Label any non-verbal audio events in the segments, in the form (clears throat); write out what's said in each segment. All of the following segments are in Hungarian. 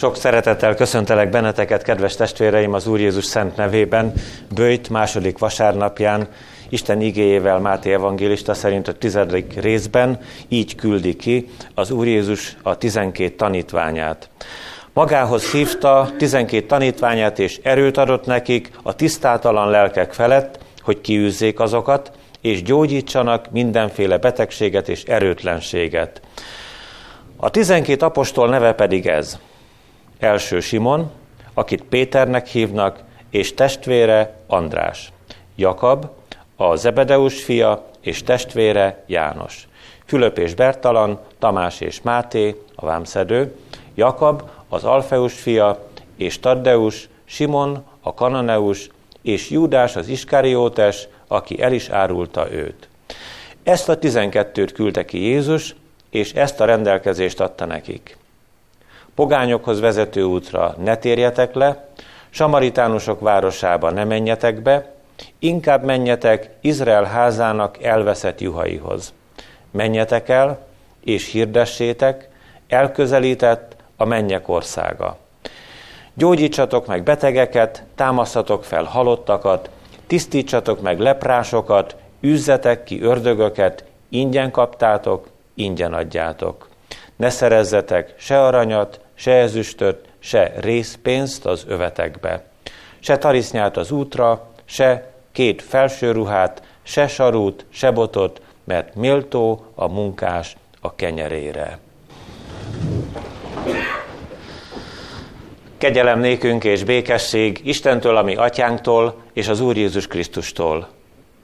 Sok szeretettel köszöntelek benneteket, kedves testvéreim, az Úr Jézus szent nevében, Bőjt második vasárnapján, Isten igéjével Máté evangélista szerint a tizedik részben így küldi ki az Úr Jézus a tizenkét tanítványát. Magához hívta tizenkét tanítványát, és erőt adott nekik a tisztátalan lelkek felett, hogy kiűzzék azokat, és gyógyítsanak mindenféle betegséget és erőtlenséget. A tizenkét apostol neve pedig ez. Első Simon, akit Péternek hívnak, és testvére András. Jakab, a Zebedeus fia, és testvére János. Fülöp és Bertalan, Tamás és Máté, a vámszedő, Jakab, az Alfeus fia, és Taddeus, Simon, a Kananeus, és Júdás az Iskariótes, aki el is árulta őt. Ezt a tizenkettőt küldte ki Jézus, és ezt a rendelkezést adta nekik. Pogányokhoz vezető útra ne térjetek le, samaritánusok városába ne menjetek be, inkább menjetek Izrael házának elveszett juhaihoz. Menjetek el, és hirdessétek, elközelített a mennyek országa. Gyógyítsatok meg betegeket, támasztatok fel halottakat, tisztítsatok meg leprásokat, üzzetek ki ördögöket, ingyen kaptátok, ingyen adjátok. Ne szerezzetek se aranyat, se ezüstöt, se részpénzt az övetekbe, se tarisznyát az útra, se két felső ruhát, se sarút, se botot, mert méltó a munkás a kenyerére. Kegyelem nékünk és békesség Istentől, ami atyánktól, és az Úr Jézus Krisztustól.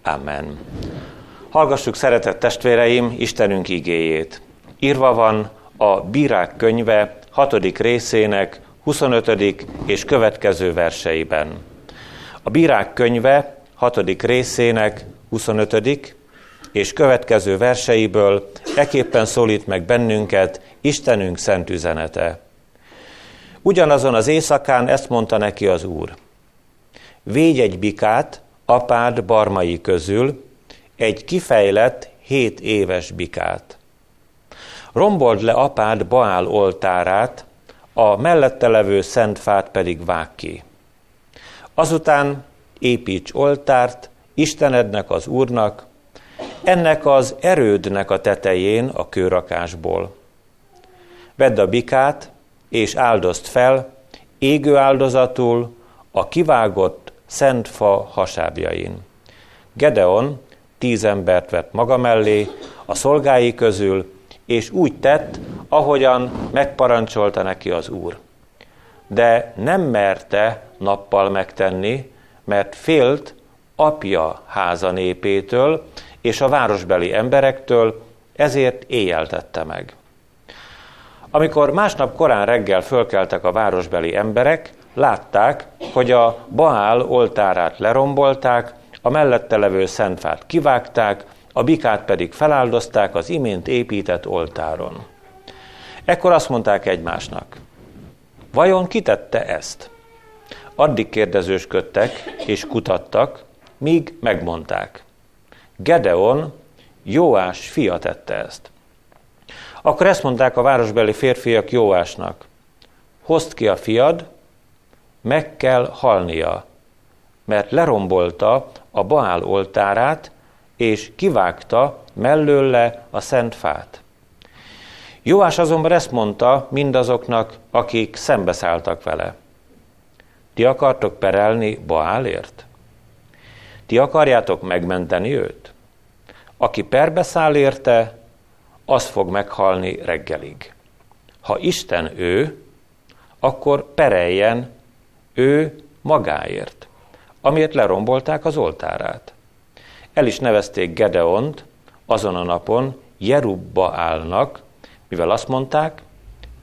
Amen. Hallgassuk, szeretett testvéreim, Istenünk igéjét. Írva van a Bírák könyve 6. részének 25. és következő verseiben. A Bírák könyve 6. részének 25. és következő verseiből eképpen szólít meg bennünket Istenünk szent üzenete. Ugyanazon az éjszakán ezt mondta neki az Úr. Védj egy bikát apád barmai közül, egy kifejlett hét éves bikát. Rombold le apád Baál oltárát, a mellette levő szent fát pedig vág ki. Azután építs oltárt Istenednek az Úrnak, ennek az erődnek a tetején a kőrakásból. Vedd a bikát, és áldozt fel, égő áldozatul a kivágott szent fa hasábjain. Gedeon tíz embert vett maga mellé, a szolgái közül, és úgy tett, ahogyan megparancsolta neki az Úr. De nem merte nappal megtenni, mert félt apja háza népétől és a városbeli emberektől, ezért éjjel tette meg. Amikor másnap korán reggel fölkeltek a városbeli emberek, látták, hogy a Baál oltárát lerombolták, a mellette levő szentfát kivágták, a bikát pedig feláldozták az imént épített oltáron. Ekkor azt mondták egymásnak, vajon kitette ezt? Addig kérdezősködtek és kutattak, míg megmondták. Gedeon, Jóás fia tette ezt. Akkor ezt mondták a városbeli férfiak Jóásnak. Hozd ki a fiad, meg kell halnia, mert lerombolta a Baál oltárát, és kivágta mellőle a szent fát. Jóás azonban ezt mondta mindazoknak, akik szembeszálltak vele. Ti akartok perelni Baálért? Ti akarjátok megmenteni őt? Aki perbeszáll érte, az fog meghalni reggelig. Ha Isten ő, akkor pereljen ő magáért, amiért lerombolták az oltárát. El is nevezték Gedeont azon a napon Jerubba állnak, mivel azt mondták,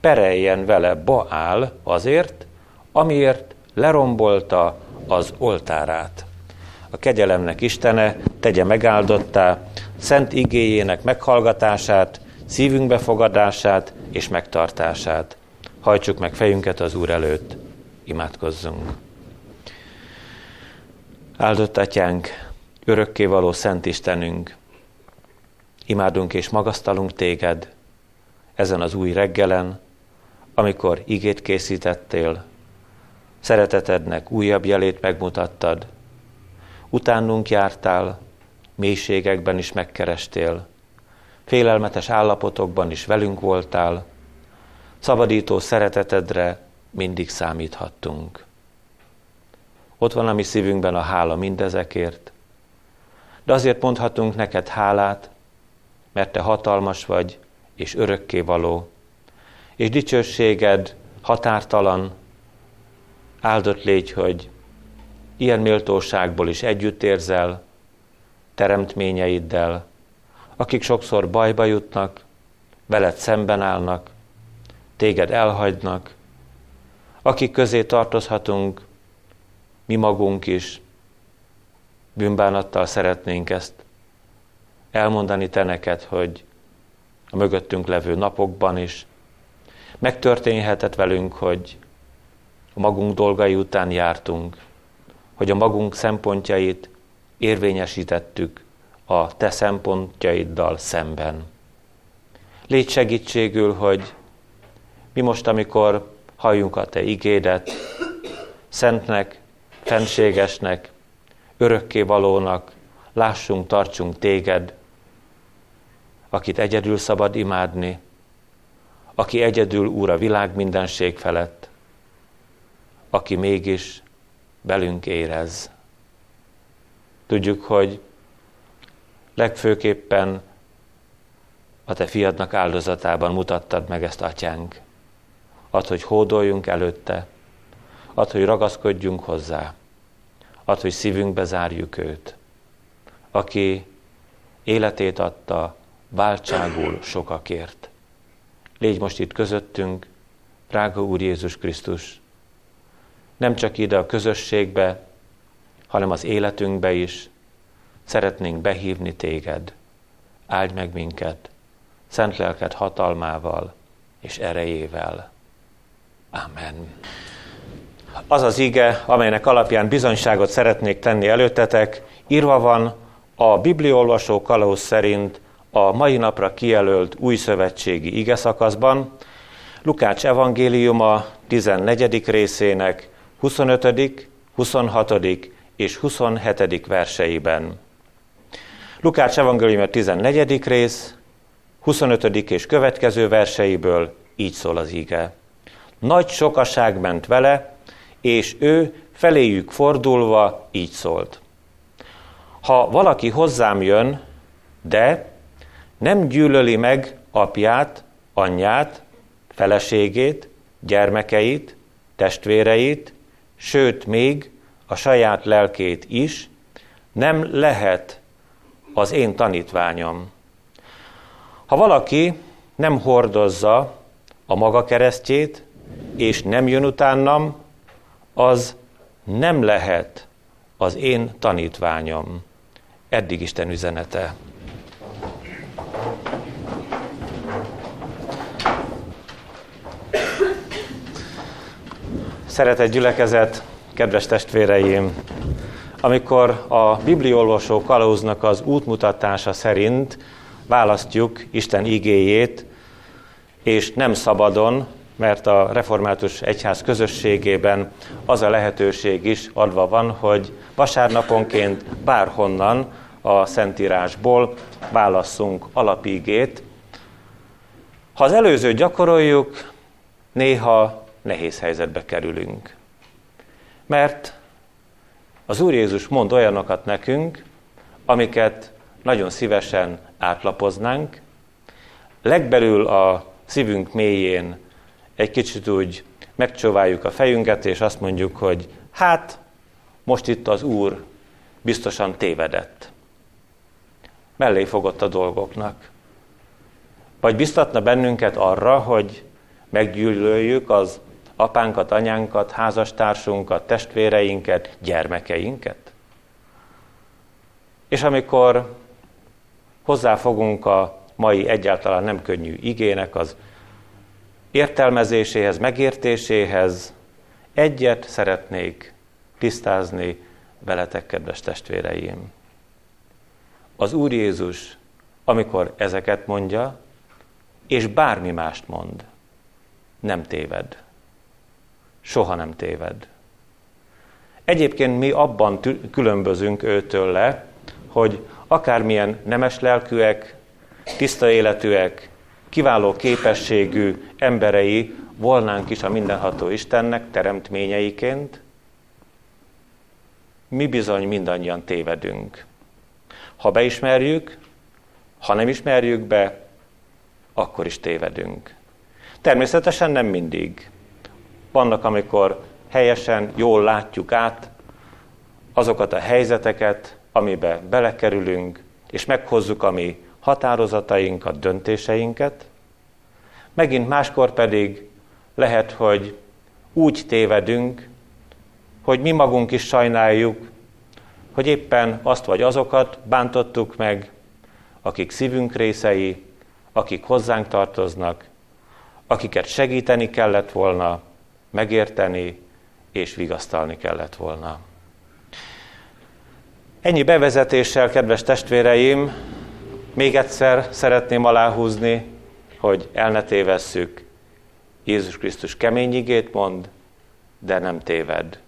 pereljen vele Baál azért, amiért lerombolta az oltárát. A kegyelemnek Istene tegye megáldottá szent igéjének meghallgatását, szívünk befogadását és megtartását. Hajtsuk meg fejünket az Úr előtt, imádkozzunk. Áldott Atyánk, örökkévaló Szent Istenünk, imádunk és magasztalunk Téged ezen az új reggelen, amikor igét készítettél, szeretetednek újabb jelét megmutattad, utánunk jártál, mélységekben is megkerestél, félelmetes állapotokban is velünk voltál, szabadító szeretetedre mindig számíthattunk. Ott van a mi szívünkben a hála mindezekért, de azért mondhatunk neked hálát, mert te hatalmas vagy és örökké való, és dicsőséged határtalan, áldott légy, hogy ilyen méltóságból is együtt érzel, teremtményeiddel, akik sokszor bajba jutnak, veled szemben állnak, téged elhagynak, akik közé tartozhatunk, mi magunk is, bűnbánattal szeretnénk ezt elmondani te neked, hogy a mögöttünk levő napokban is megtörténhetett velünk, hogy a magunk dolgai után jártunk, hogy a magunk szempontjait érvényesítettük a te szempontjaiddal szemben. Légy segítségül, hogy mi most, amikor halljunk a te igédet, szentnek, fenségesnek, örökké valónak, lássunk, tartsunk téged, akit egyedül szabad imádni, aki egyedül úr a világ mindenség felett, aki mégis belünk érez. Tudjuk, hogy legfőképpen a te fiadnak áldozatában mutattad meg ezt, atyánk. Ad, hogy hódoljunk előtte, ad, hogy ragaszkodjunk hozzá, ad, hogy szívünkbe zárjuk őt, aki életét adta váltságul sokakért. Légy most itt közöttünk, drága Úr Jézus Krisztus, nem csak ide a közösségbe, hanem az életünkbe is szeretnénk behívni téged. Áldj meg minket, szent lelked hatalmával és erejével. Amen. Az az ige, amelynek alapján bizonyságot szeretnék tenni előttetek, írva van a bibliolvasó kalauz szerint a mai napra kijelölt új szövetségi ige szakaszban, Lukács evangéliuma 14. részének 25., 26. és 27. verseiben. Lukács evangéliuma 14. rész, 25. és következő verseiből így szól az ige. Nagy sokaság ment vele, és ő feléjük fordulva így szólt. Ha valaki hozzám jön, de nem gyűlöli meg apját, anyját, feleségét, gyermekeit, testvéreit, sőt még a saját lelkét is, nem lehet az én tanítványom. Ha valaki nem hordozza a maga keresztjét, és nem jön utánam, az nem lehet az én tanítványom. Eddig Isten üzenete. Szeretett gyülekezet, kedves testvéreim! Amikor a bibliolvasó kalauznak az útmutatása szerint választjuk Isten igéjét, és nem szabadon, mert a református egyház közösségében az a lehetőség is adva van, hogy vasárnaponként bárhonnan a Szentírásból válasszunk alapigét. Ha az előző gyakoroljuk, néha nehéz helyzetbe kerülünk. Mert az Úr Jézus mond olyanokat nekünk, amiket nagyon szívesen átlapoznánk, legbelül a szívünk mélyén egy kicsit úgy megcsóváljuk a fejünket, és azt mondjuk, hogy hát, most itt az Úr biztosan tévedett. Mellé fogott a dolgoknak. Vagy biztatna bennünket arra, hogy meggyűlöljük az apánkat, anyánkat, házastársunkat, testvéreinket, gyermekeinket. És amikor hozzáfogunk a mai egyáltalán nem könnyű igének az értelmezéséhez, megértéséhez, egyet szeretnék tisztázni veletek, kedves testvéreim. Az Úr Jézus, amikor ezeket mondja, és bármi mást mond, nem téved. Soha nem téved. Egyébként mi abban különbözünk őtől le, hogy akármilyen nemes lelkűek, tiszta életűek, kiváló képességű emberei volnánk is a mindenható Istennek teremtményeiként, mi bizony mindannyian tévedünk. Ha beismerjük, ha nem ismerjük be, akkor is tévedünk. Természetesen nem mindig. Vannak, amikor helyesen, jól látjuk át azokat a helyzeteket, amibe belekerülünk, és meghozzuk a mi határozatainkat, döntéseinket. Megint máskor pedig lehet, hogy úgy tévedünk, hogy mi magunk is sajnáljuk, hogy éppen azt vagy azokat bántottuk meg, akik szívünk részei, akik hozzánk tartoznak, akiket segíteni kellett volna, megérteni és vigasztalni kellett volna. Ennyi bevezetéssel, kedves testvéreim, még egyszer szeretném aláhúzni, hogy el ne tévesszük. Jézus Krisztus kemény igét mond, de nem téved.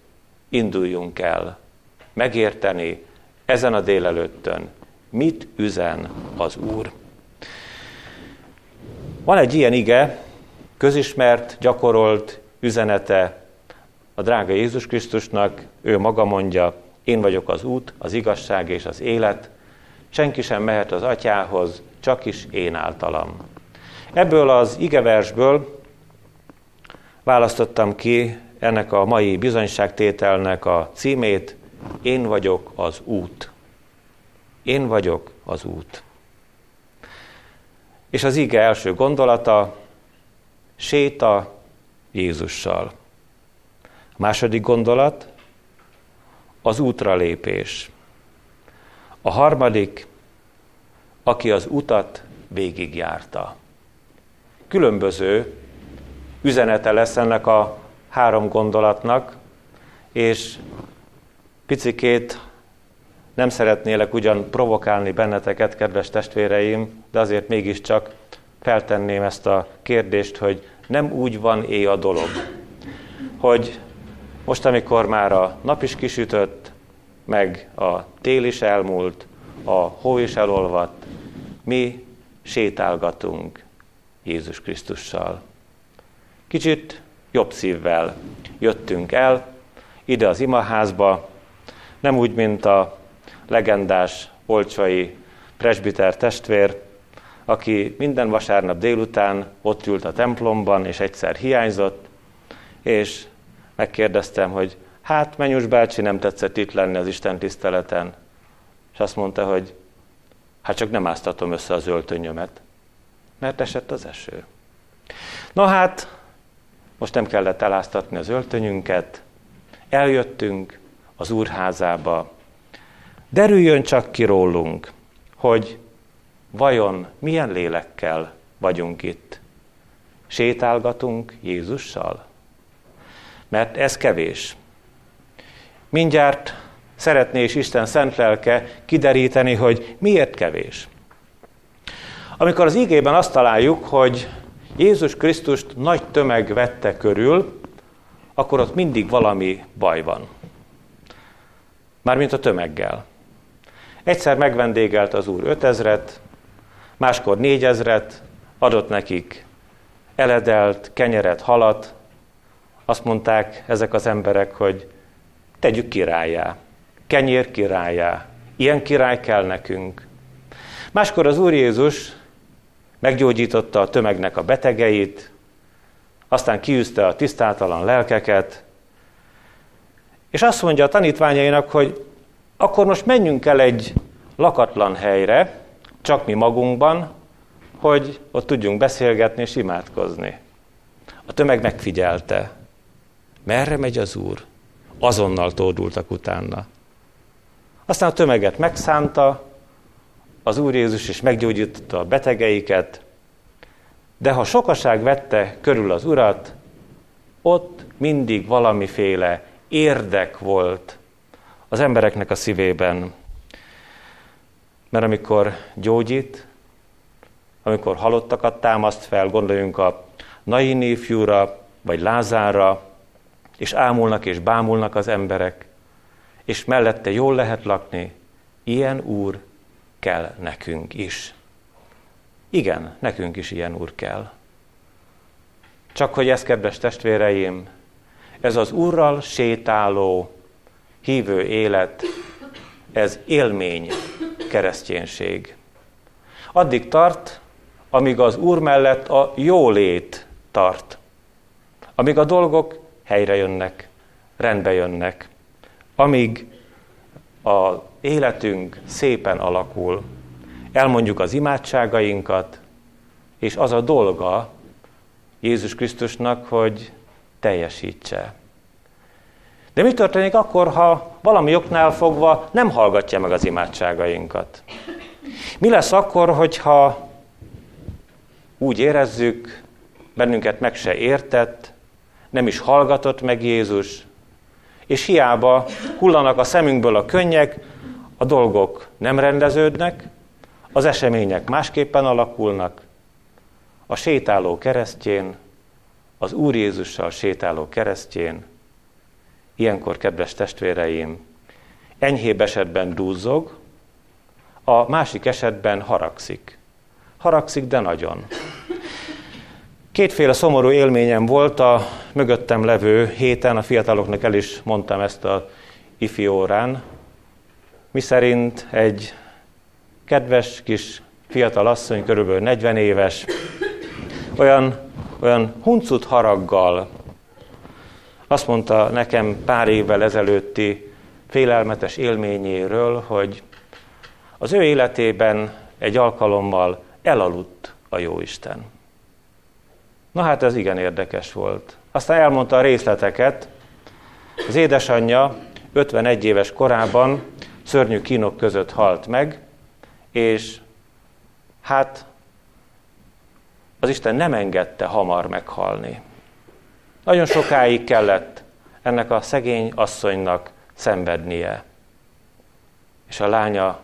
Induljunk el megérteni ezen a délelőttön, mit üzen az Úr. Van egy ilyen ige, közismert, gyakorolt üzenete a drága Jézus Krisztusnak, ő maga mondja, én vagyok az út, az igazság és az élet, senki sem mehet az atyához, csak is én általam. Ebből az igeversből választottam ki ennek a mai bizonyságtételnek a címét, én vagyok az út. Én vagyok az út. És az ige első gondolata, séta Jézussal. A második gondolat, az útra lépés. A harmadik, aki az utat végigjárta. Különböző üzenete lesz ennek a három gondolatnak, és picikét nem szeretnélek ugyan provokálni benneteket, kedves testvéreim, de azért mégiscsak feltenném ezt a kérdést, hogy nem úgy van é a dolog, hogy most, amikor már a nap is kisütött, meg a tél is elmúlt, a hó is elolvadt, mi sétálgatunk Jézus Krisztussal. Kicsit jobb szívvel jöttünk el ide az imaházba, nem úgy, mint a legendás olcsai presbiter testvér, aki minden vasárnap délután ott ült a templomban, és egyszer hiányzott, és megkérdeztem, hogy hát Menyus bácsi nem tetszett itt lenni az Isten tiszteleten. És azt mondta, hogy hát csak nem áztatom össze az öltönyömet, mert esett az eső. Na hát, most nem kellett eláztatni az öltönyünket, eljöttünk az úrházába. Derüljön csak ki rólunk, hogy vajon milyen lélekkel vagyunk itt. Sétálgatunk Jézussal? Mert ez kevés. Mindjárt szeretné is Isten szent lelke kideríteni, hogy miért kevés. Amikor az ígében azt találjuk, hogy Jézus Krisztust nagy tömeg vette körül, akkor ott mindig valami baj van. Mármint a tömeggel. Egyszer megvendégelt az úr ötezret, máskor négyezret, adott nekik eledelt, kenyeret, halat. Azt mondták ezek az emberek, hogy tegyük királyá, kenyér királyá, ilyen király kell nekünk. Máskor az Úr Jézus meggyógyította a tömegnek a betegeit, aztán kiűzte a tisztátalan lelkeket, és azt mondja a tanítványainak, hogy akkor most menjünk el egy lakatlan helyre, csak mi magunkban, hogy ott tudjunk beszélgetni és imádkozni. A tömeg megfigyelte. Merre megy az Úr? Azonnal tódultak utána. Aztán a tömeget megszánta, az Úr Jézus is meggyógyította a betegeiket, de ha sokaság vette körül az Urat, ott mindig valamiféle érdek volt az embereknek a szívében. Mert amikor gyógyít, amikor halottakat támaszt fel, gondoljunk a Naini fiúra, vagy Lázára, és ámulnak és bámulnak az emberek, és mellette jól lehet lakni, ilyen úr kell nekünk is. Igen, nekünk is ilyen úr kell. Csak hogy ez, kedves testvéreim, ez az Úrral sétáló, hívő élet, ez élmény kereszténység. Addig tart, amíg az Úr mellett a jólét tart. Amíg a dolgok helyre jönnek, rendbe jönnek. Amíg a életünk szépen alakul, elmondjuk az imádságainkat, és az a dolga Jézus Krisztusnak, hogy teljesítse. De mi történik akkor, ha valami oknál fogva nem hallgatja meg az imádságainkat? Mi lesz akkor, hogyha úgy érezzük, bennünket meg se értett, nem is hallgatott meg Jézus, és hiába hullanak a szemünkből a könnyek, a dolgok nem rendeződnek, az események másképpen alakulnak, a sétáló keresztjén, az Úr Jézussal sétáló keresztjén, ilyenkor, kedves testvéreim, enyhébb esetben dúzzog, a másik esetben haragszik. Haragszik, de nagyon. Kétféle szomorú élményem volt a mögöttem levő héten, a fiataloknak el is mondtam ezt a ifi órán, miszerint egy kedves kis fiatal asszony, körülbelül 40 éves, olyan, olyan huncut haraggal azt mondta nekem pár évvel ezelőtti félelmetes élményéről, hogy az ő életében egy alkalommal elaludt a Jóisten. Na hát ez igen érdekes volt. Aztán elmondta a részleteket. Az édesanyja 51 éves korában szörnyű kínok között halt meg, és hát az Isten nem engedte hamar meghalni. Nagyon sokáig kellett ennek a szegény asszonynak szenvednie. És a lánya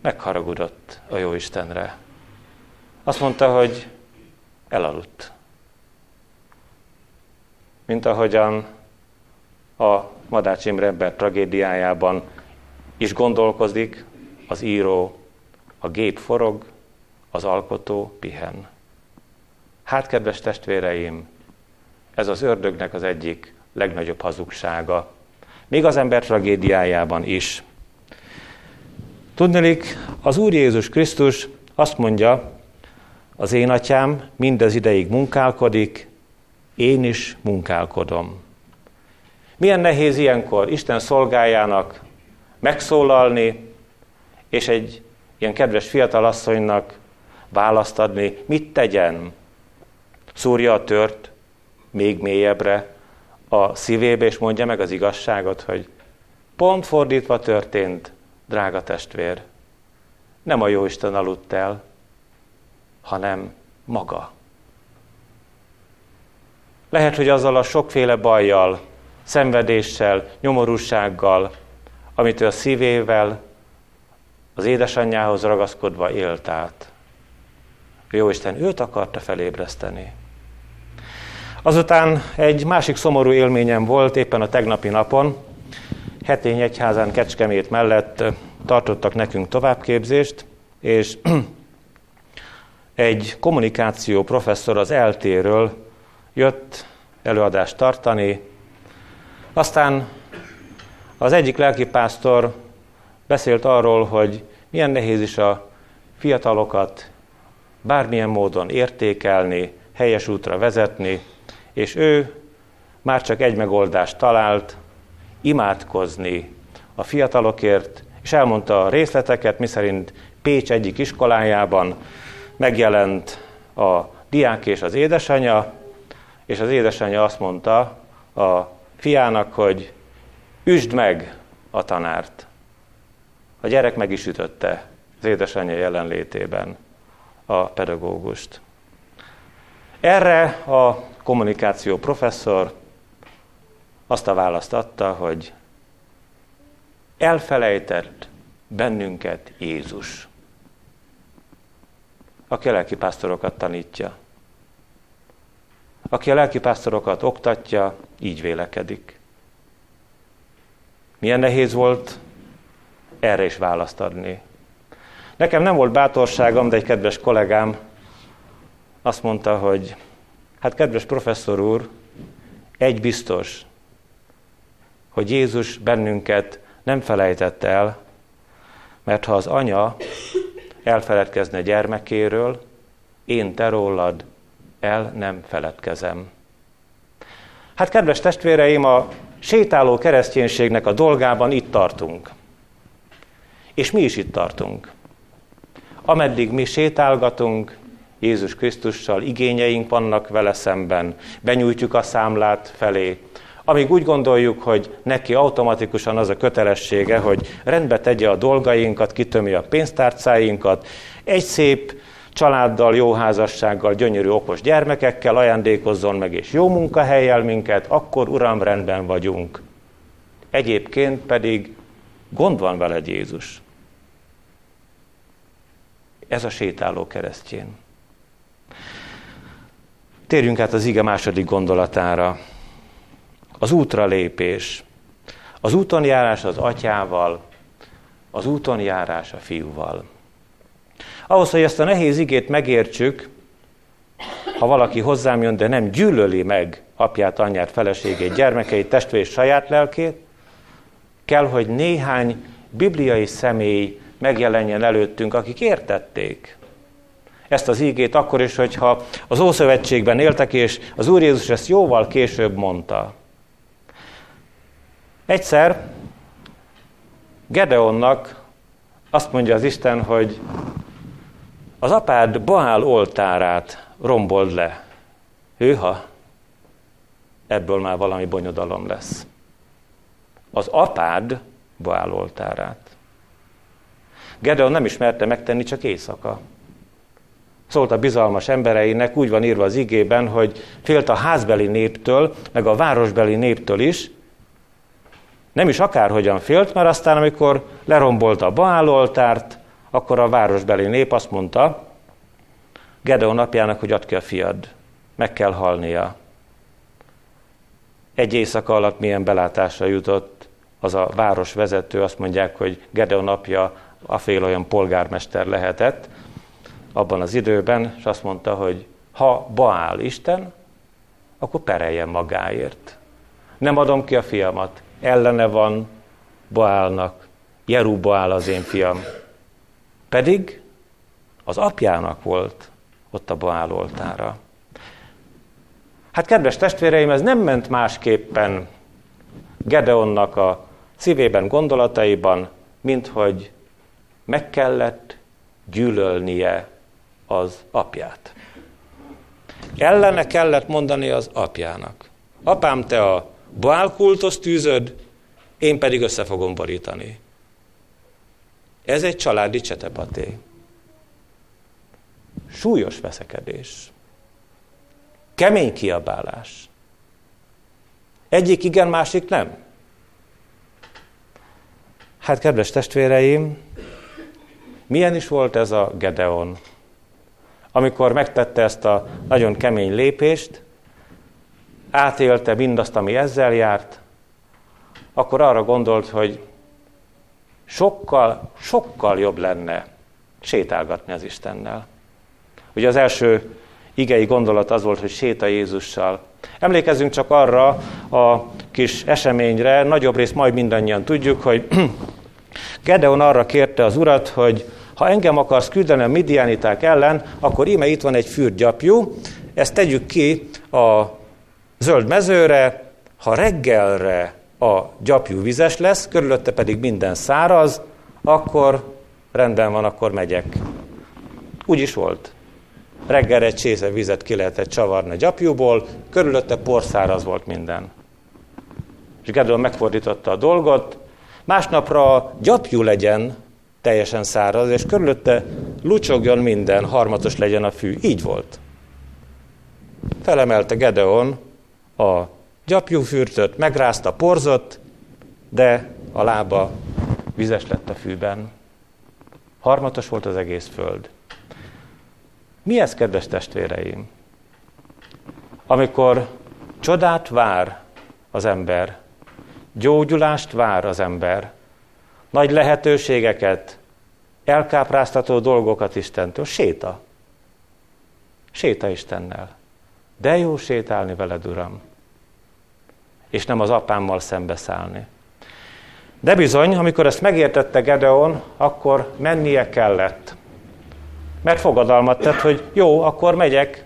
megharagudott a jó Istenre. Azt mondta, hogy elaludt. Mint ahogyan a Madács Imre ember tragédiájában is gondolkozik, az író, a gép forog, az alkotó pihen. Hát, kedves testvéreim, ez az ördögnek az egyik legnagyobb hazugsága. Még az ember tragédiájában is. Tudnelik, az Úr Jézus Krisztus azt mondja, az én atyám mindez ideig munkálkodik, én is munkálkodom. Milyen nehéz ilyenkor Isten szolgájának megszólalni, és egy ilyen kedves fiatalasszonynak választ adni, mit tegyen? Szúrja a tört még mélyebbre a szívébe, és mondja meg az igazságot, hogy pont fordítva történt, drága testvér. Nem a Jóisten aludt el, hanem maga. Lehet, hogy azzal a sokféle bajjal, szenvedéssel, nyomorúsággal, amit ő a szívével, az édesanyjához ragaszkodva élt át. Jóisten őt akarta felébreszteni. Azután egy másik szomorú élményem volt éppen a tegnapi napon. Hetény egyházán Kecskemét mellett tartottak nekünk továbbképzést, és egy kommunikáció professzor az eltéről jött előadást tartani, aztán az egyik lelkipásztor beszélt arról, hogy milyen nehéz is a fiatalokat bármilyen módon értékelni, helyes útra vezetni, és ő már csak egy megoldást talált, imádkozni a fiatalokért, és elmondta a részleteket, miszerint Pécs egyik iskolájában megjelent a diák és az édesanyja, és az édesanyja azt mondta a fiának, hogy üsd meg a tanárt. A gyerek meg is ütötte az édesanyja jelenlétében a pedagógust. Erre a kommunikáció professzor azt a választ adta, hogy elfelejtett bennünket Jézus, aki a lelkipásztorokat tanítja. aki a lelkipásztorokat oktatja, így vélekedik. Milyen nehéz volt erre is választ adni. Nekem nem volt bátorságom, de egy kedves kollégám azt mondta, hogy hát kedves professzor úr, egy biztos, hogy Jézus bennünket nem felejtett el, mert ha az anya elfeledkezne gyermekéről, én te rólad el nem feledkezem. Hát kedves testvéreim, a sétáló kereszténységnek a dolgában itt tartunk. És mi is itt tartunk. Ameddig mi sétálgatunk, Jézus Krisztussal igényeink vannak vele szemben, benyújtjuk a számlát felé, amíg úgy gondoljuk, hogy neki automatikusan az a kötelessége, hogy rendbe tegye a dolgainkat, kitömi a pénztárcáinkat, egy szép családdal, jó házassággal, gyönyörű, okos gyermekekkel ajándékozzon meg, és jó munkahelyel minket, akkor Uram, rendben vagyunk. Egyébként pedig gond van veled Jézus. Ez a sétáló keresztjén. Térjünk át az ige második gondolatára. Az útra lépés. Az úton járás az atyával, az úton járás a fiúval. Ahhoz, hogy ezt a nehéz igét megértsük, ha valaki hozzám jön, de nem gyűlöli meg apját, anyját, feleségét, gyermekeit, testvét, saját lelkét, kell, hogy néhány bibliai személy megjelenjen előttünk, akik értették ezt az ígét akkor is, hogyha az Ószövetségben éltek, és az Úr Jézus ezt jóval később mondta. Egyszer Gedeonnak azt mondja az Isten, hogy az apád Baál oltárát rombold le. Hőha, ebből már valami bonyodalom lesz. Az apád Baál oltárát. Gedeon nem ismerte megtenni, csak éjszaka. Szólt a bizalmas embereinek, úgy van írva az igében, hogy félt a házbeli néptől, meg a városbeli néptől is, nem is akárhogyan félt, mert aztán, amikor lerombolta a Baál oltárt, akkor a városbeli nép azt mondta Gedeon napjának, hogy add ki a fiad, meg kell halnia. Egy éjszaka alatt milyen belátásra jutott az a város vezető, azt mondják, hogy Gedeon napja a fél olyan polgármester lehetett abban az időben, és azt mondta, hogy ha Baál Isten, akkor pereljen magáért. Nem adom ki a fiamat, ellene van Baálnak, Jerú Baál az én fiam. Pedig az apjának volt ott a Baál oltára. Hát kedves testvéreim, ez nem ment másképpen Gedeonnak a szívében, gondolataiban, mint hogy meg kellett gyűlölnie az apját. Ellene kellett mondani az apjának. Apám, te a Baál kultuszt tűzöd, én pedig össze fogom borítani. Ez egy családi csetepaté. Súlyos veszekedés. Kemény kiabálás. Egyik igen, másik nem. Hát, kedves testvéreim, milyen is volt ez a Gedeon? Amikor megtette ezt a nagyon kemény lépést, átélte mindazt, ami ezzel járt, akkor arra gondolt, hogy sokkal, sokkal jobb lenne sétálgatni az Istennel. Ugye az első igei gondolat az volt, hogy séta Jézussal. Emlékezzünk csak arra a kis eseményre, nagyobb rész majd mindannyian tudjuk, hogy (clears throat) Gedeon arra kérte az urat, hogy ha engem akarsz küldeni a midianiták ellen, akkor íme itt van egy fürdgyapjú, ezt tegyük ki a zöld mezőre, ha reggelre a gyapjú vizes lesz, körülötte pedig minden száraz, akkor rendben van, akkor megyek. Úgy is volt. Reggel egy csésze vizet ki lehetett csavarni a gyapjúból, körülötte porszáraz volt minden. És Gedeon megfordította a dolgot, másnapra gyapjú legyen teljesen száraz, és körülötte lucsogjon minden, harmatos legyen a fű. Így volt. Felemelte Gedeon a gyapjúfürtöt, megrázta, porzott, de a lába vizes lett a fűben. Harmatos volt az egész föld. Mi ez, kedves testvéreim? amikor csodát vár az ember, gyógyulást vár az ember, nagy lehetőségeket, elkápráztató dolgokat Istentől, séta. Séta Istennel. De jó sétálni veled, Uram. És nem az apámmal szembeszállni. De bizony, amikor ezt megértette Gedeon, akkor mennie kellett. Mert fogadalmat tett, hogy jó, akkor megyek,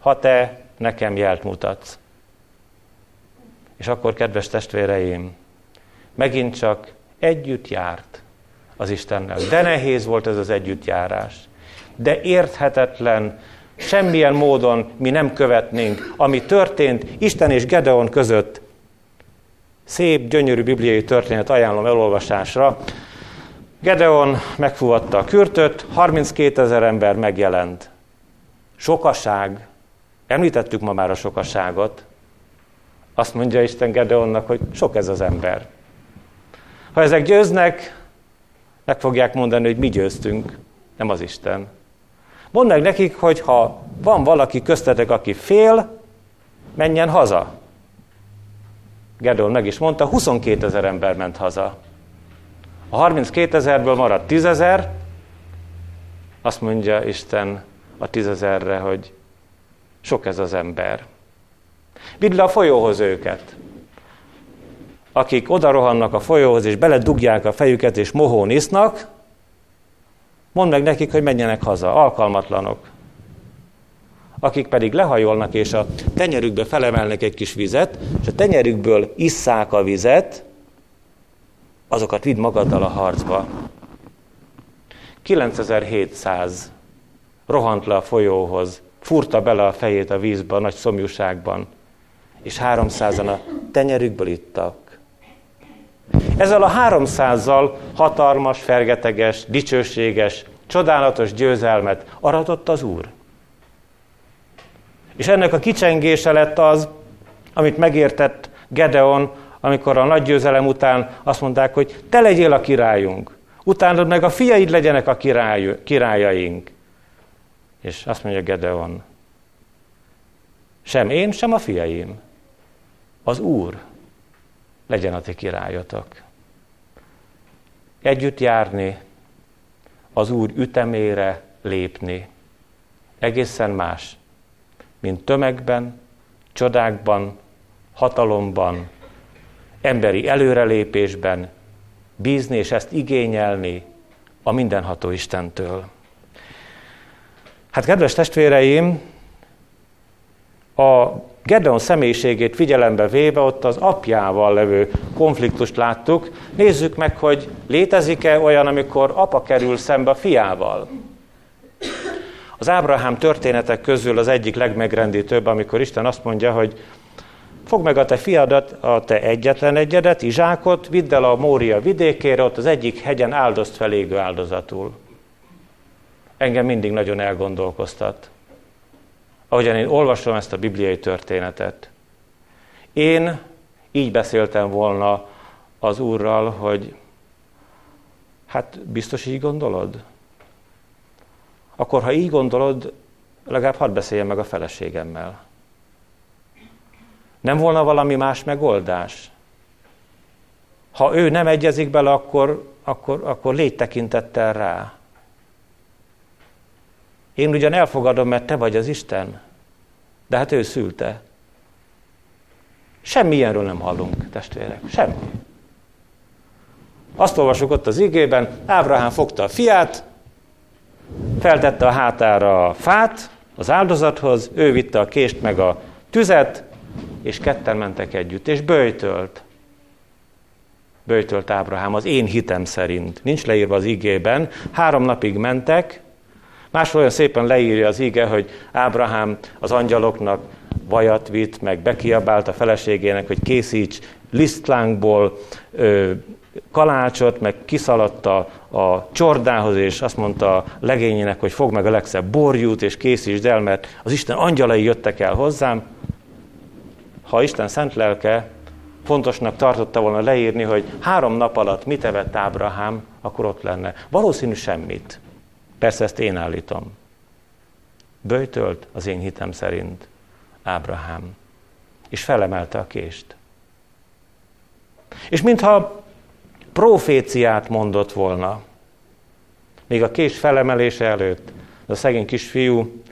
ha te nekem jelt mutatsz. És akkor, kedves testvéreim, megint csak együtt járt az Istennel. De nehéz volt ez az együttjárás. De érthetetlen, semmilyen módon mi nem követnénk, ami történt Isten és Gedeon között. Szép, gyönyörű bibliai történet ajánlom elolvasásra. Gedeon megfuvatta a kürtöt, 32 ezer ember megjelent. Sokaság. Említettük ma már a sokaságot. Azt mondja Isten Gedeonnak, hogy sok ez az ember. Ha ezek győznek, meg fogják mondani, hogy mi győztünk, nem az Isten. Mondd meg nekik, hogy ha van valaki köztetek, aki fél, menjen haza. Gedeon meg is mondta, 22 ezer ember ment haza. A 32 ezerből maradt 10 ezer, azt mondja Isten a 10 ezerre, hogy sok ez az ember. Vidd le a folyóhoz őket. Akik oda rohannak a folyóhoz, és beledugják a fejüket, és mohón isznak, mondd meg nekik, hogy menjenek haza, alkalmatlanok. Akik pedig lehajolnak, és a tenyerükbe felemelnek egy kis vizet, és a tenyerükből isszák a vizet, azokat vidd magaddal a harcba. 9700 rohant le a folyóhoz, furta bele a fejét a vízbe a nagy szomjúságban, és 300-an a tenyerükből ittak. Ezzel a 300-zal hatalmas, fergeteges, dicsőséges, csodálatos győzelmet aratott az Úr. És ennek a kicsengése lett az, amit megértett Gedeon, amikor a nagy győzelem után azt mondták, hogy te legyél a királyunk, utána meg a fiaid legyenek a király, királyaink. És azt mondja Gedeon, sem én, sem a fiaim, az Úr legyen a ti királyotok. Együtt járni, az Úr ütemére lépni, egészen más, mint tömegben, csodákban, hatalomban, emberi előrelépésben bízni és ezt igényelni a mindenható Istentől. Hát kedves testvéreim, a Gedeon személyiségét figyelembe véve ott az apjával levő konfliktust láttuk. Nézzük meg, hogy létezik-e olyan, amikor apa kerül szembe a fiával. Az Ábrahám történetek közül az egyik legmegrendítőbb, amikor Isten azt mondja, hogy Fogd meg a te fiadat, a te egyetlen egyedet, Izsákot, vidd el a Mória vidékére, ott az egyik hegyen áldozt felégő áldozatul. Engem mindig nagyon elgondolkoztat. Ahogyan én olvasom ezt a bibliai történetet. Én így beszéltem volna az Úrral, hogy hát biztos így gondolod? Akkor ha így gondolod, legalább hadd beszéljen meg a feleségemmel. Nem volna valami más megoldás? Ha ő nem egyezik bele, akkor, akkor, akkor légy tekintettel rá. Én ugyan elfogadom, mert te vagy az Isten, de hát ő szülte. Semmi ilyenről nem hallunk, testvérek. Semmi. Azt olvasjuk ott az igében, Ábrahám fogta a fiát, feltette a hátára a fát az áldozathoz, ő vitte a kést meg a tüzet, és ketten mentek együtt, és bőjtölt. Bőjtölt Ábrahám az én hitem szerint. Nincs leírva az igében. Három napig mentek, máshol olyan szépen leírja az ige, hogy Ábrahám az angyaloknak vajat vitt, meg bekiabált a feleségének, hogy készíts lisztlánkból kalácsot, meg kiszaladt a, a csordához, és azt mondta a legényének, hogy fog meg a legszebb borjút, és készítsd el, mert az Isten angyalai jöttek el hozzám ha Isten szent lelke fontosnak tartotta volna leírni, hogy három nap alatt mit evett Ábrahám, akkor ott lenne. Valószínű semmit. Persze ezt én állítom. Böjtölt az én hitem szerint Ábrahám, és felemelte a kést. És mintha proféciát mondott volna, még a kés felemelése előtt, a szegény kisfiú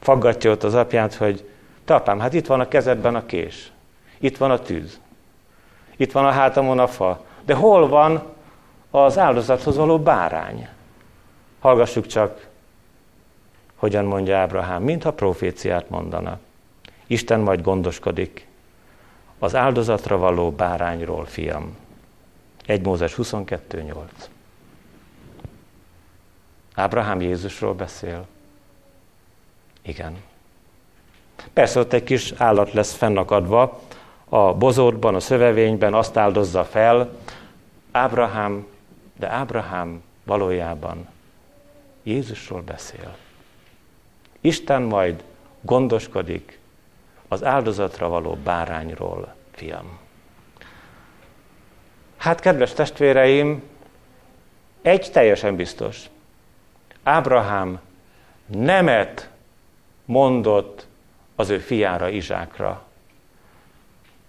faggatja ott az apját, hogy te apám, hát itt van a kezedben a kés, itt van a tűz, itt van a hátamon a fa, de hol van az áldozathoz való bárány? Hallgassuk csak, hogyan mondja Ábrahám, mintha proféciát mondana. Isten majd gondoskodik az áldozatra való bárányról, fiam. 1 Mózes 22.8. Ábrahám Jézusról beszél. Igen. Persze ott egy kis állat lesz fennakadva, a bozótban, a szövevényben azt áldozza fel, Ábrahám, de Ábrahám valójában Jézusról beszél. Isten majd gondoskodik az áldozatra való bárányról, fiam. Hát, kedves testvéreim, egy teljesen biztos. Ábrahám nemet mondott az ő fiára, Izsákra.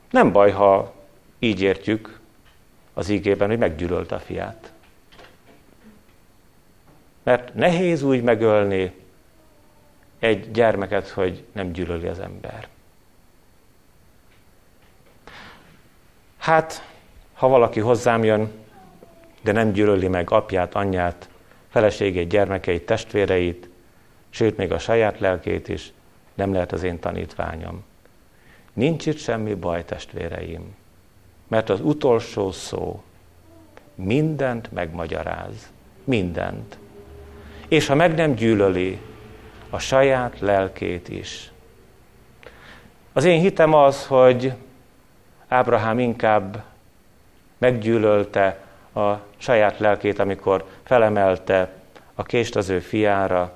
Nem baj, ha így értjük az ígében, hogy meggyűlölte a fiát. Mert nehéz úgy megölni egy gyermeket, hogy nem gyűlöli az ember. Hát, ha valaki hozzám jön, de nem gyűlöli meg apját, anyját, feleségét, gyermekeit, testvéreit, sőt, még a saját lelkét is, nem lehet az én tanítványom. Nincs itt semmi baj, testvéreim, mert az utolsó szó mindent megmagyaráz. Mindent. És ha meg nem gyűlöli a saját lelkét is. Az én hitem az, hogy Ábrahám inkább meggyűlölte a saját lelkét, amikor felemelte a kést az ő fiára.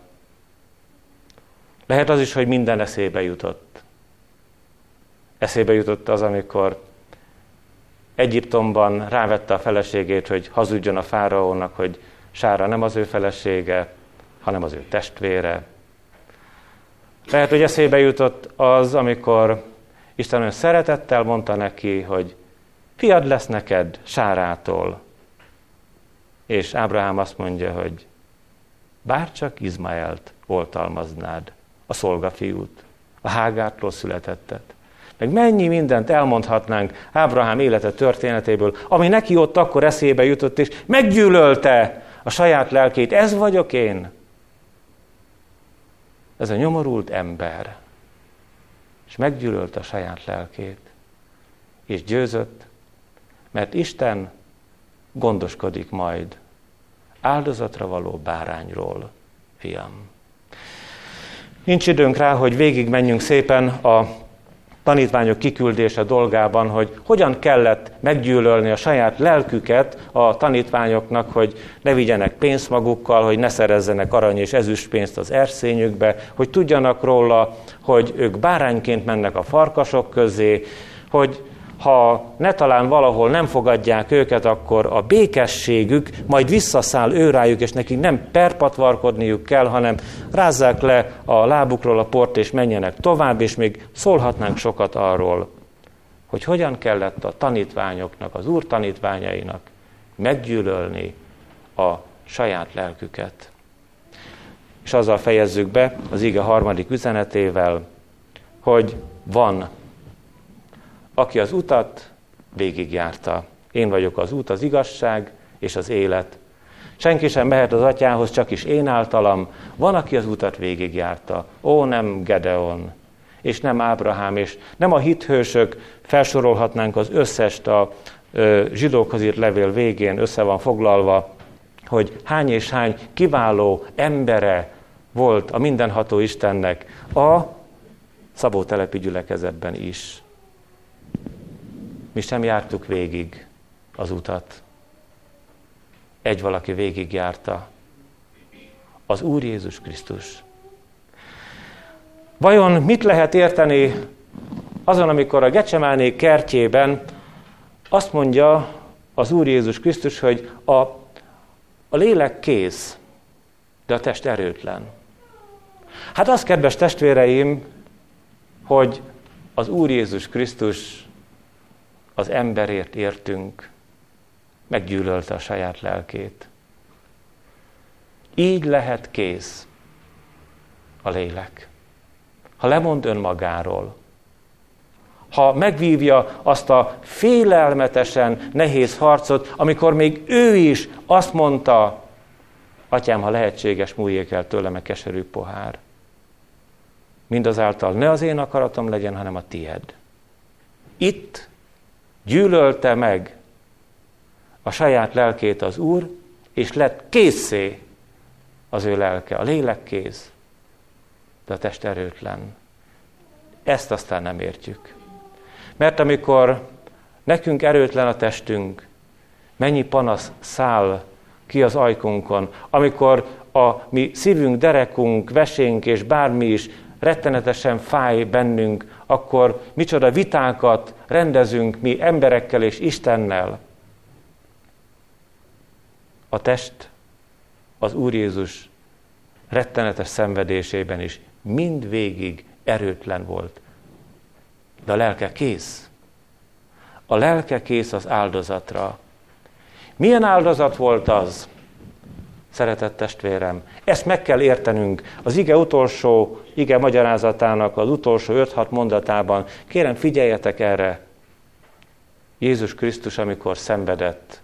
Lehet az is, hogy minden eszébe jutott. Eszébe jutott az, amikor Egyiptomban rávette a feleségét, hogy hazudjon a fáraónak, hogy Sára nem az ő felesége, hanem az ő testvére. Lehet, hogy eszébe jutott az, amikor Isten olyan szeretettel mondta neki, hogy fiad lesz neked Sárától. És Ábrahám azt mondja, hogy bár csak Izmaelt oltalmaznád, a szolgafiút, a hágától születettet. Meg mennyi mindent elmondhatnánk Ábrahám élete történetéből, ami neki ott akkor eszébe jutott, és meggyűlölte a saját lelkét. Ez vagyok én. Ez a nyomorult ember. És meggyűlölte a saját lelkét. És győzött, mert Isten gondoskodik majd áldozatra való bárányról, fiam. Nincs időnk rá, hogy végig menjünk szépen a tanítványok kiküldése dolgában, hogy hogyan kellett meggyűlölni a saját lelküket a tanítványoknak, hogy ne vigyenek pénzt magukkal, hogy ne szerezzenek arany és ezüst pénzt az erszényükbe, hogy tudjanak róla, hogy ők bárányként mennek a farkasok közé, hogy ha ne talán valahol nem fogadják őket, akkor a békességük majd visszaszáll őrájuk, és nekik nem perpatvarkodniuk kell, hanem rázzák le a lábukról a port, és menjenek tovább, és még szólhatnánk sokat arról, hogy hogyan kellett a tanítványoknak, az úr tanítványainak meggyűlölni a saját lelküket. És azzal fejezzük be az ige harmadik üzenetével, hogy van aki az utat végigjárta. Én vagyok az út, az igazság és az élet. Senki sem mehet az atyához, csak is én általam. Van, aki az utat végigjárta. Ó, nem Gedeon, és nem Ábrahám, és nem a hithősök, felsorolhatnánk az összest a ö, zsidókhoz írt levél végén, össze van foglalva, hogy hány és hány kiváló embere volt a mindenható Istennek a Szabó telepi gyülekezetben is. Mi sem jártuk végig az utat. Egy valaki végig járta. Az Úr Jézus Krisztus. Vajon mit lehet érteni azon, amikor a Gecsemáné kertjében azt mondja az Úr Jézus Krisztus, hogy a, a lélek kész, de a test erőtlen. Hát az, kedves testvéreim, hogy az Úr Jézus Krisztus az emberért értünk, meggyűlölte a saját lelkét. Így lehet kész a lélek. Ha lemond önmagáról, ha megvívja azt a félelmetesen nehéz harcot, amikor még ő is azt mondta, atyám, ha lehetséges, múljék el tőlem a keserű pohár. Mindazáltal ne az én akaratom legyen, hanem a tied. Itt gyűlölte meg a saját lelkét az Úr, és lett készé az ő lelke. A lélek kész, de a test erőtlen. Ezt aztán nem értjük. Mert amikor nekünk erőtlen a testünk, mennyi panasz száll ki az ajkunkon, amikor a mi szívünk, derekunk, vesénk és bármi is rettenetesen fáj bennünk, akkor micsoda vitákat rendezünk mi emberekkel és Istennel. A test az Úr Jézus rettenetes szenvedésében is mind végig erőtlen volt. De a lelke kész. A lelke kész az áldozatra. Milyen áldozat volt az? Szeretett testvérem. Ezt meg kell értenünk az ige utolsó, ige magyarázatának az utolsó 5-6 mondatában. Kérem, figyeljetek erre. Jézus Krisztus, amikor szenvedett,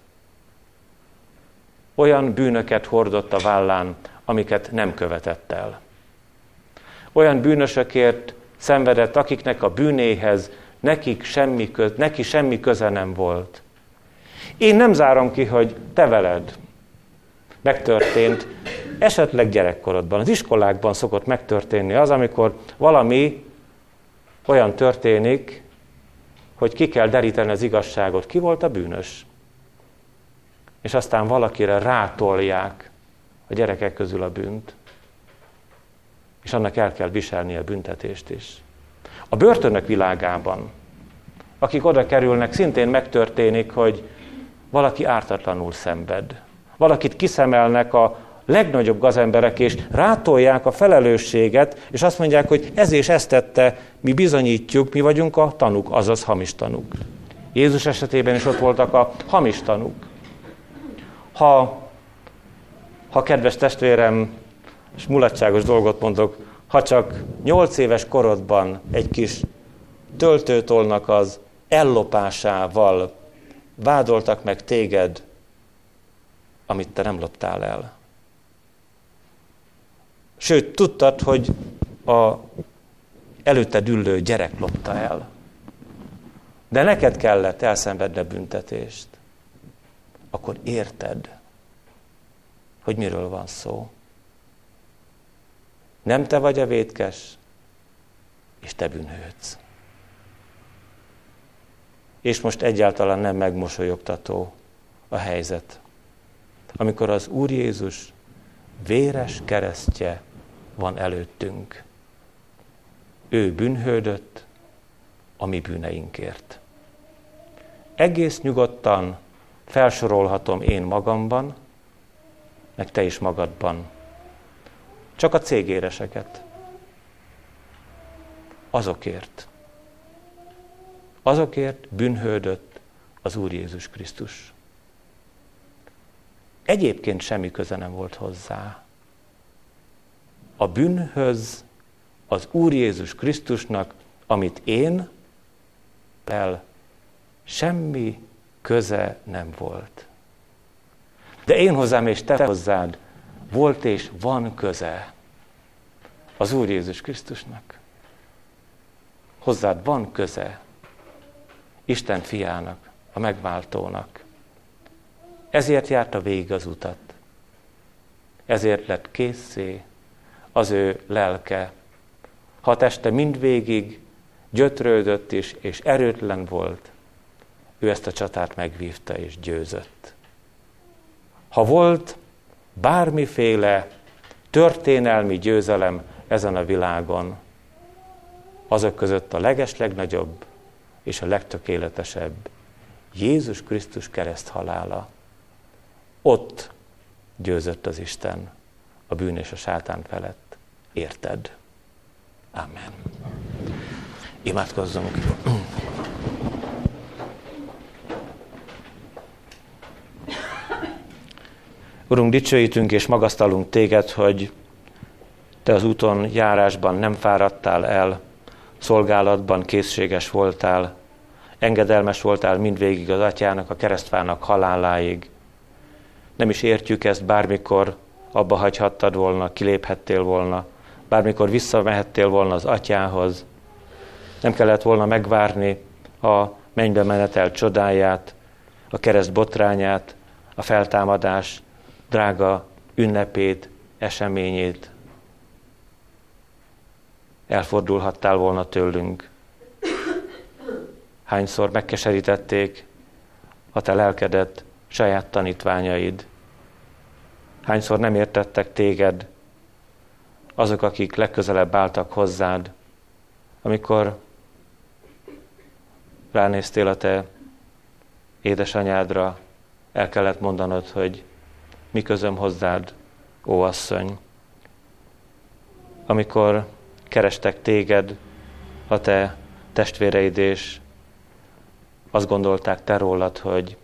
olyan bűnöket hordott a vállán, amiket nem követett el. Olyan bűnösökért szenvedett, akiknek a bűnéhez nekik semmi köz, neki semmi köze nem volt. Én nem zárom ki, hogy te veled, megtörtént, esetleg gyerekkorodban. Az iskolákban szokott megtörténni az, amikor valami olyan történik, hogy ki kell deríteni az igazságot. Ki volt a bűnös? És aztán valakire rátolják a gyerekek közül a bűnt, és annak el kell viselni a büntetést is. A börtönök világában, akik oda kerülnek, szintén megtörténik, hogy valaki ártatlanul szenved. Valakit kiszemelnek a legnagyobb gazemberek, és rátolják a felelősséget, és azt mondják, hogy ez és ezt tette, mi bizonyítjuk, mi vagyunk a tanuk, azaz hamis tanuk. Jézus esetében is ott voltak a hamis tanuk. Ha, ha kedves testvérem, és mulatságos dolgot mondok, ha csak nyolc éves korodban egy kis töltőtolnak az ellopásával vádoltak meg téged, amit te nem loptál el. Sőt, tudtad, hogy a előtte düllő gyerek lopta el. De neked kellett elszenvedni a büntetést. Akkor érted, hogy miről van szó. Nem te vagy a vétkes, és te bűnhődsz. És most egyáltalán nem megmosolyogtató a helyzet amikor az Úr Jézus véres keresztje van előttünk. Ő bűnhődött a mi bűneinkért. Egész nyugodtan felsorolhatom én magamban, meg te is magadban. Csak a cégéreseket. Azokért. Azokért bűnhődött az Úr Jézus Krisztus. Egyébként semmi köze nem volt hozzá. A bűnhöz, az Úr Jézus Krisztusnak, amit én el, semmi köze nem volt. De én hozzám és te hozzád volt és van köze az Úr Jézus Krisztusnak. Hozzád van köze Isten fiának, a megváltónak. Ezért járta végig az utat. Ezért lett készé az ő lelke. Ha teste mindvégig gyötrődött is, és erőtlen volt, ő ezt a csatát megvívta és győzött. Ha volt bármiféle történelmi győzelem ezen a világon, azok között a legeslegnagyobb és a legtökéletesebb Jézus Krisztus kereszt halála. Ott győzött az Isten a bűn és a sátán felett. Érted? Amen. Imádkozzunk! Urunk, dicsőítünk és magasztalunk téged, hogy te az úton járásban nem fáradtál el, szolgálatban készséges voltál, engedelmes voltál mindvégig az atyának, a keresztfának haláláig. Nem is értjük ezt, bármikor abba hagyhattad volna, kiléphettél volna, bármikor visszamehettél volna az atyához. Nem kellett volna megvárni a mennybe menetel csodáját, a kereszt botrányát, a feltámadás drága ünnepét, eseményét. Elfordulhattál volna tőlünk. Hányszor megkeserítették a te lelkedet, saját tanítványaid. Hányszor nem értettek téged azok, akik legközelebb álltak hozzád, amikor ránéztél a te édesanyádra, el kellett mondanod, hogy mi közöm hozzád, ó asszony. Amikor kerestek téged, a te testvéreid, és azt gondolták te rólad, hogy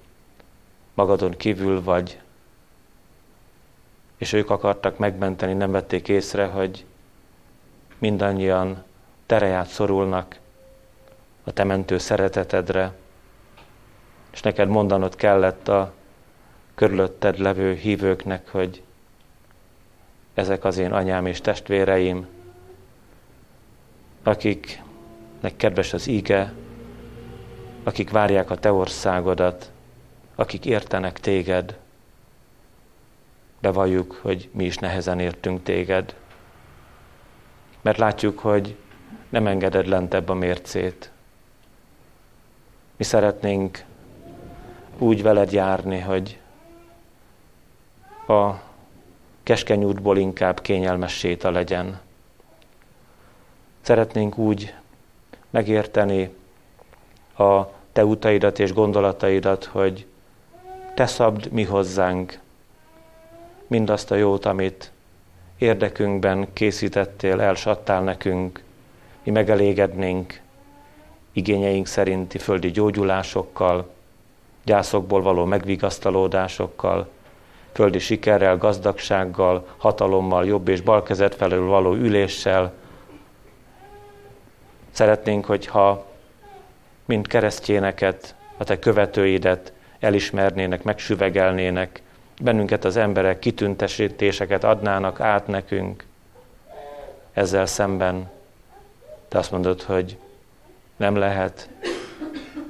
magadon kívül vagy, és ők akartak megmenteni, nem vették észre, hogy mindannyian tereját szorulnak a te mentő szeretetedre, és neked mondanod kellett a körülötted levő hívőknek, hogy ezek az én anyám és testvéreim, akiknek kedves az íge, akik várják a te országodat, akik értenek téged, bevalljuk, hogy mi is nehezen értünk téged, mert látjuk, hogy nem engeded lentebb a mércét. Mi szeretnénk úgy veled járni, hogy a keskeny útból inkább kényelmes séta legyen. Szeretnénk úgy megérteni a te utaidat és gondolataidat, hogy te szabd mi hozzánk mindazt a jót, amit érdekünkben készítettél, elsattál nekünk, mi megelégednénk igényeink szerinti földi gyógyulásokkal, gyászokból való megvigasztalódásokkal, földi sikerrel, gazdagsággal, hatalommal, jobb és bal kezet felől való üléssel. Szeretnénk, hogyha mint keresztjéneket, a te követőidet elismernének, megsüvegelnének, bennünket az emberek kitüntesítéseket adnának át nekünk. Ezzel szemben te azt mondod, hogy nem lehet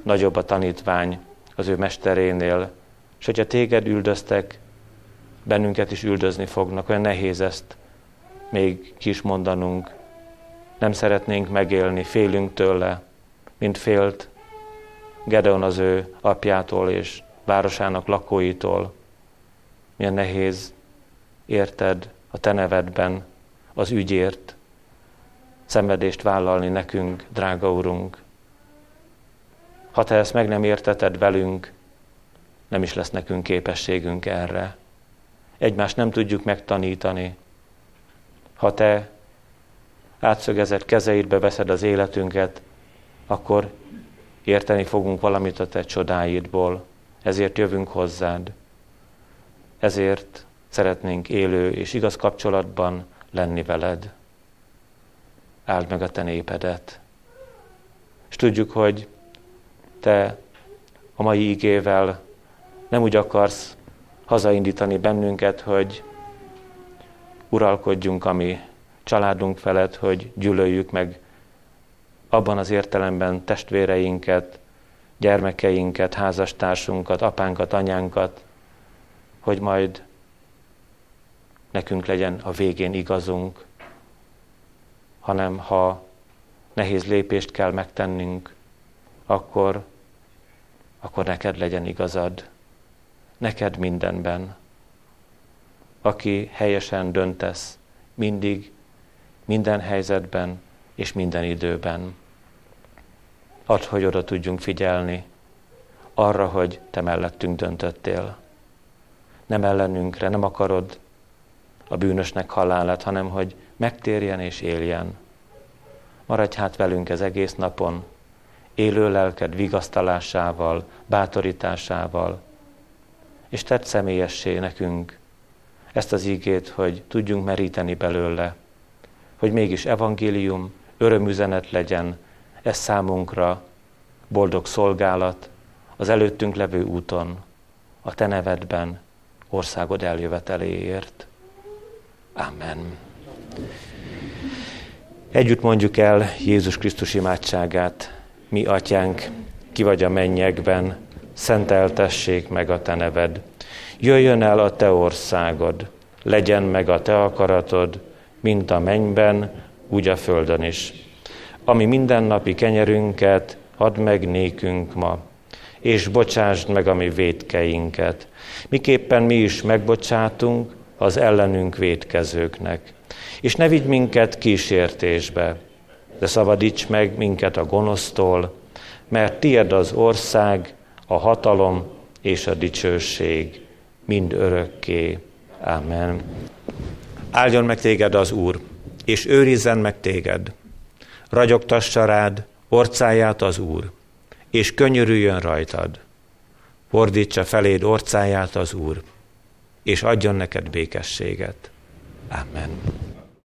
nagyobb a tanítvány az ő mesterénél, és hogyha téged üldöztek, bennünket is üldözni fognak. Olyan nehéz ezt még kis mondanunk. Nem szeretnénk megélni, félünk tőle, mint félt Gedeon az ő apjától és városának lakóitól. Milyen nehéz érted a te nevedben az ügyért szenvedést vállalni nekünk, drága Urunk. Ha te ezt meg nem érteted velünk, nem is lesz nekünk képességünk erre egymást nem tudjuk megtanítani. Ha te átszögezett kezeidbe veszed az életünket, akkor érteni fogunk valamit a te csodáidból. Ezért jövünk hozzád. Ezért szeretnénk élő és igaz kapcsolatban lenni veled. Áld meg a te népedet. És tudjuk, hogy te a mai ígével nem úgy akarsz hazaindítani bennünket, hogy uralkodjunk a mi családunk felett, hogy gyűlöljük meg abban az értelemben testvéreinket, gyermekeinket, házastársunkat, apánkat, anyánkat, hogy majd nekünk legyen a végén igazunk, hanem ha nehéz lépést kell megtennünk, akkor, akkor neked legyen igazad neked mindenben. Aki helyesen döntesz, mindig, minden helyzetben és minden időben. Add, hogy oda tudjunk figyelni arra, hogy te mellettünk döntöttél. Nem ellenünkre, nem akarod a bűnösnek halálát, hanem hogy megtérjen és éljen. Maradj hát velünk ez egész napon, élő lelked vigasztalásával, bátorításával, és tedd személyessé nekünk ezt az ígét, hogy tudjunk meríteni belőle, hogy mégis evangélium, örömüzenet legyen, ez számunkra boldog szolgálat az előttünk levő úton, a Te nevedben, országod eljöveteléért. Amen. Együtt mondjuk el Jézus Krisztus imádságát. Mi, Atyánk, ki vagy a mennyekben, szenteltessék meg a Te neved. Jöjjön el a Te országod, legyen meg a Te akaratod, mint a mennyben, úgy a földön is. Ami mindennapi kenyerünket add meg nékünk ma, és bocsásd meg a mi védkeinket, miképpen mi is megbocsátunk az ellenünk védkezőknek. És ne vigy minket kísértésbe, de szabadíts meg minket a gonosztól, mert tied az ország, a hatalom és a dicsőség mind örökké. Amen. Áldjon meg téged az Úr, és őrizzen meg téged. Ragyogtassa rád orcáját az Úr, és könyörüljön rajtad. Fordítsa feléd orcáját az Úr, és adjon neked békességet. Amen.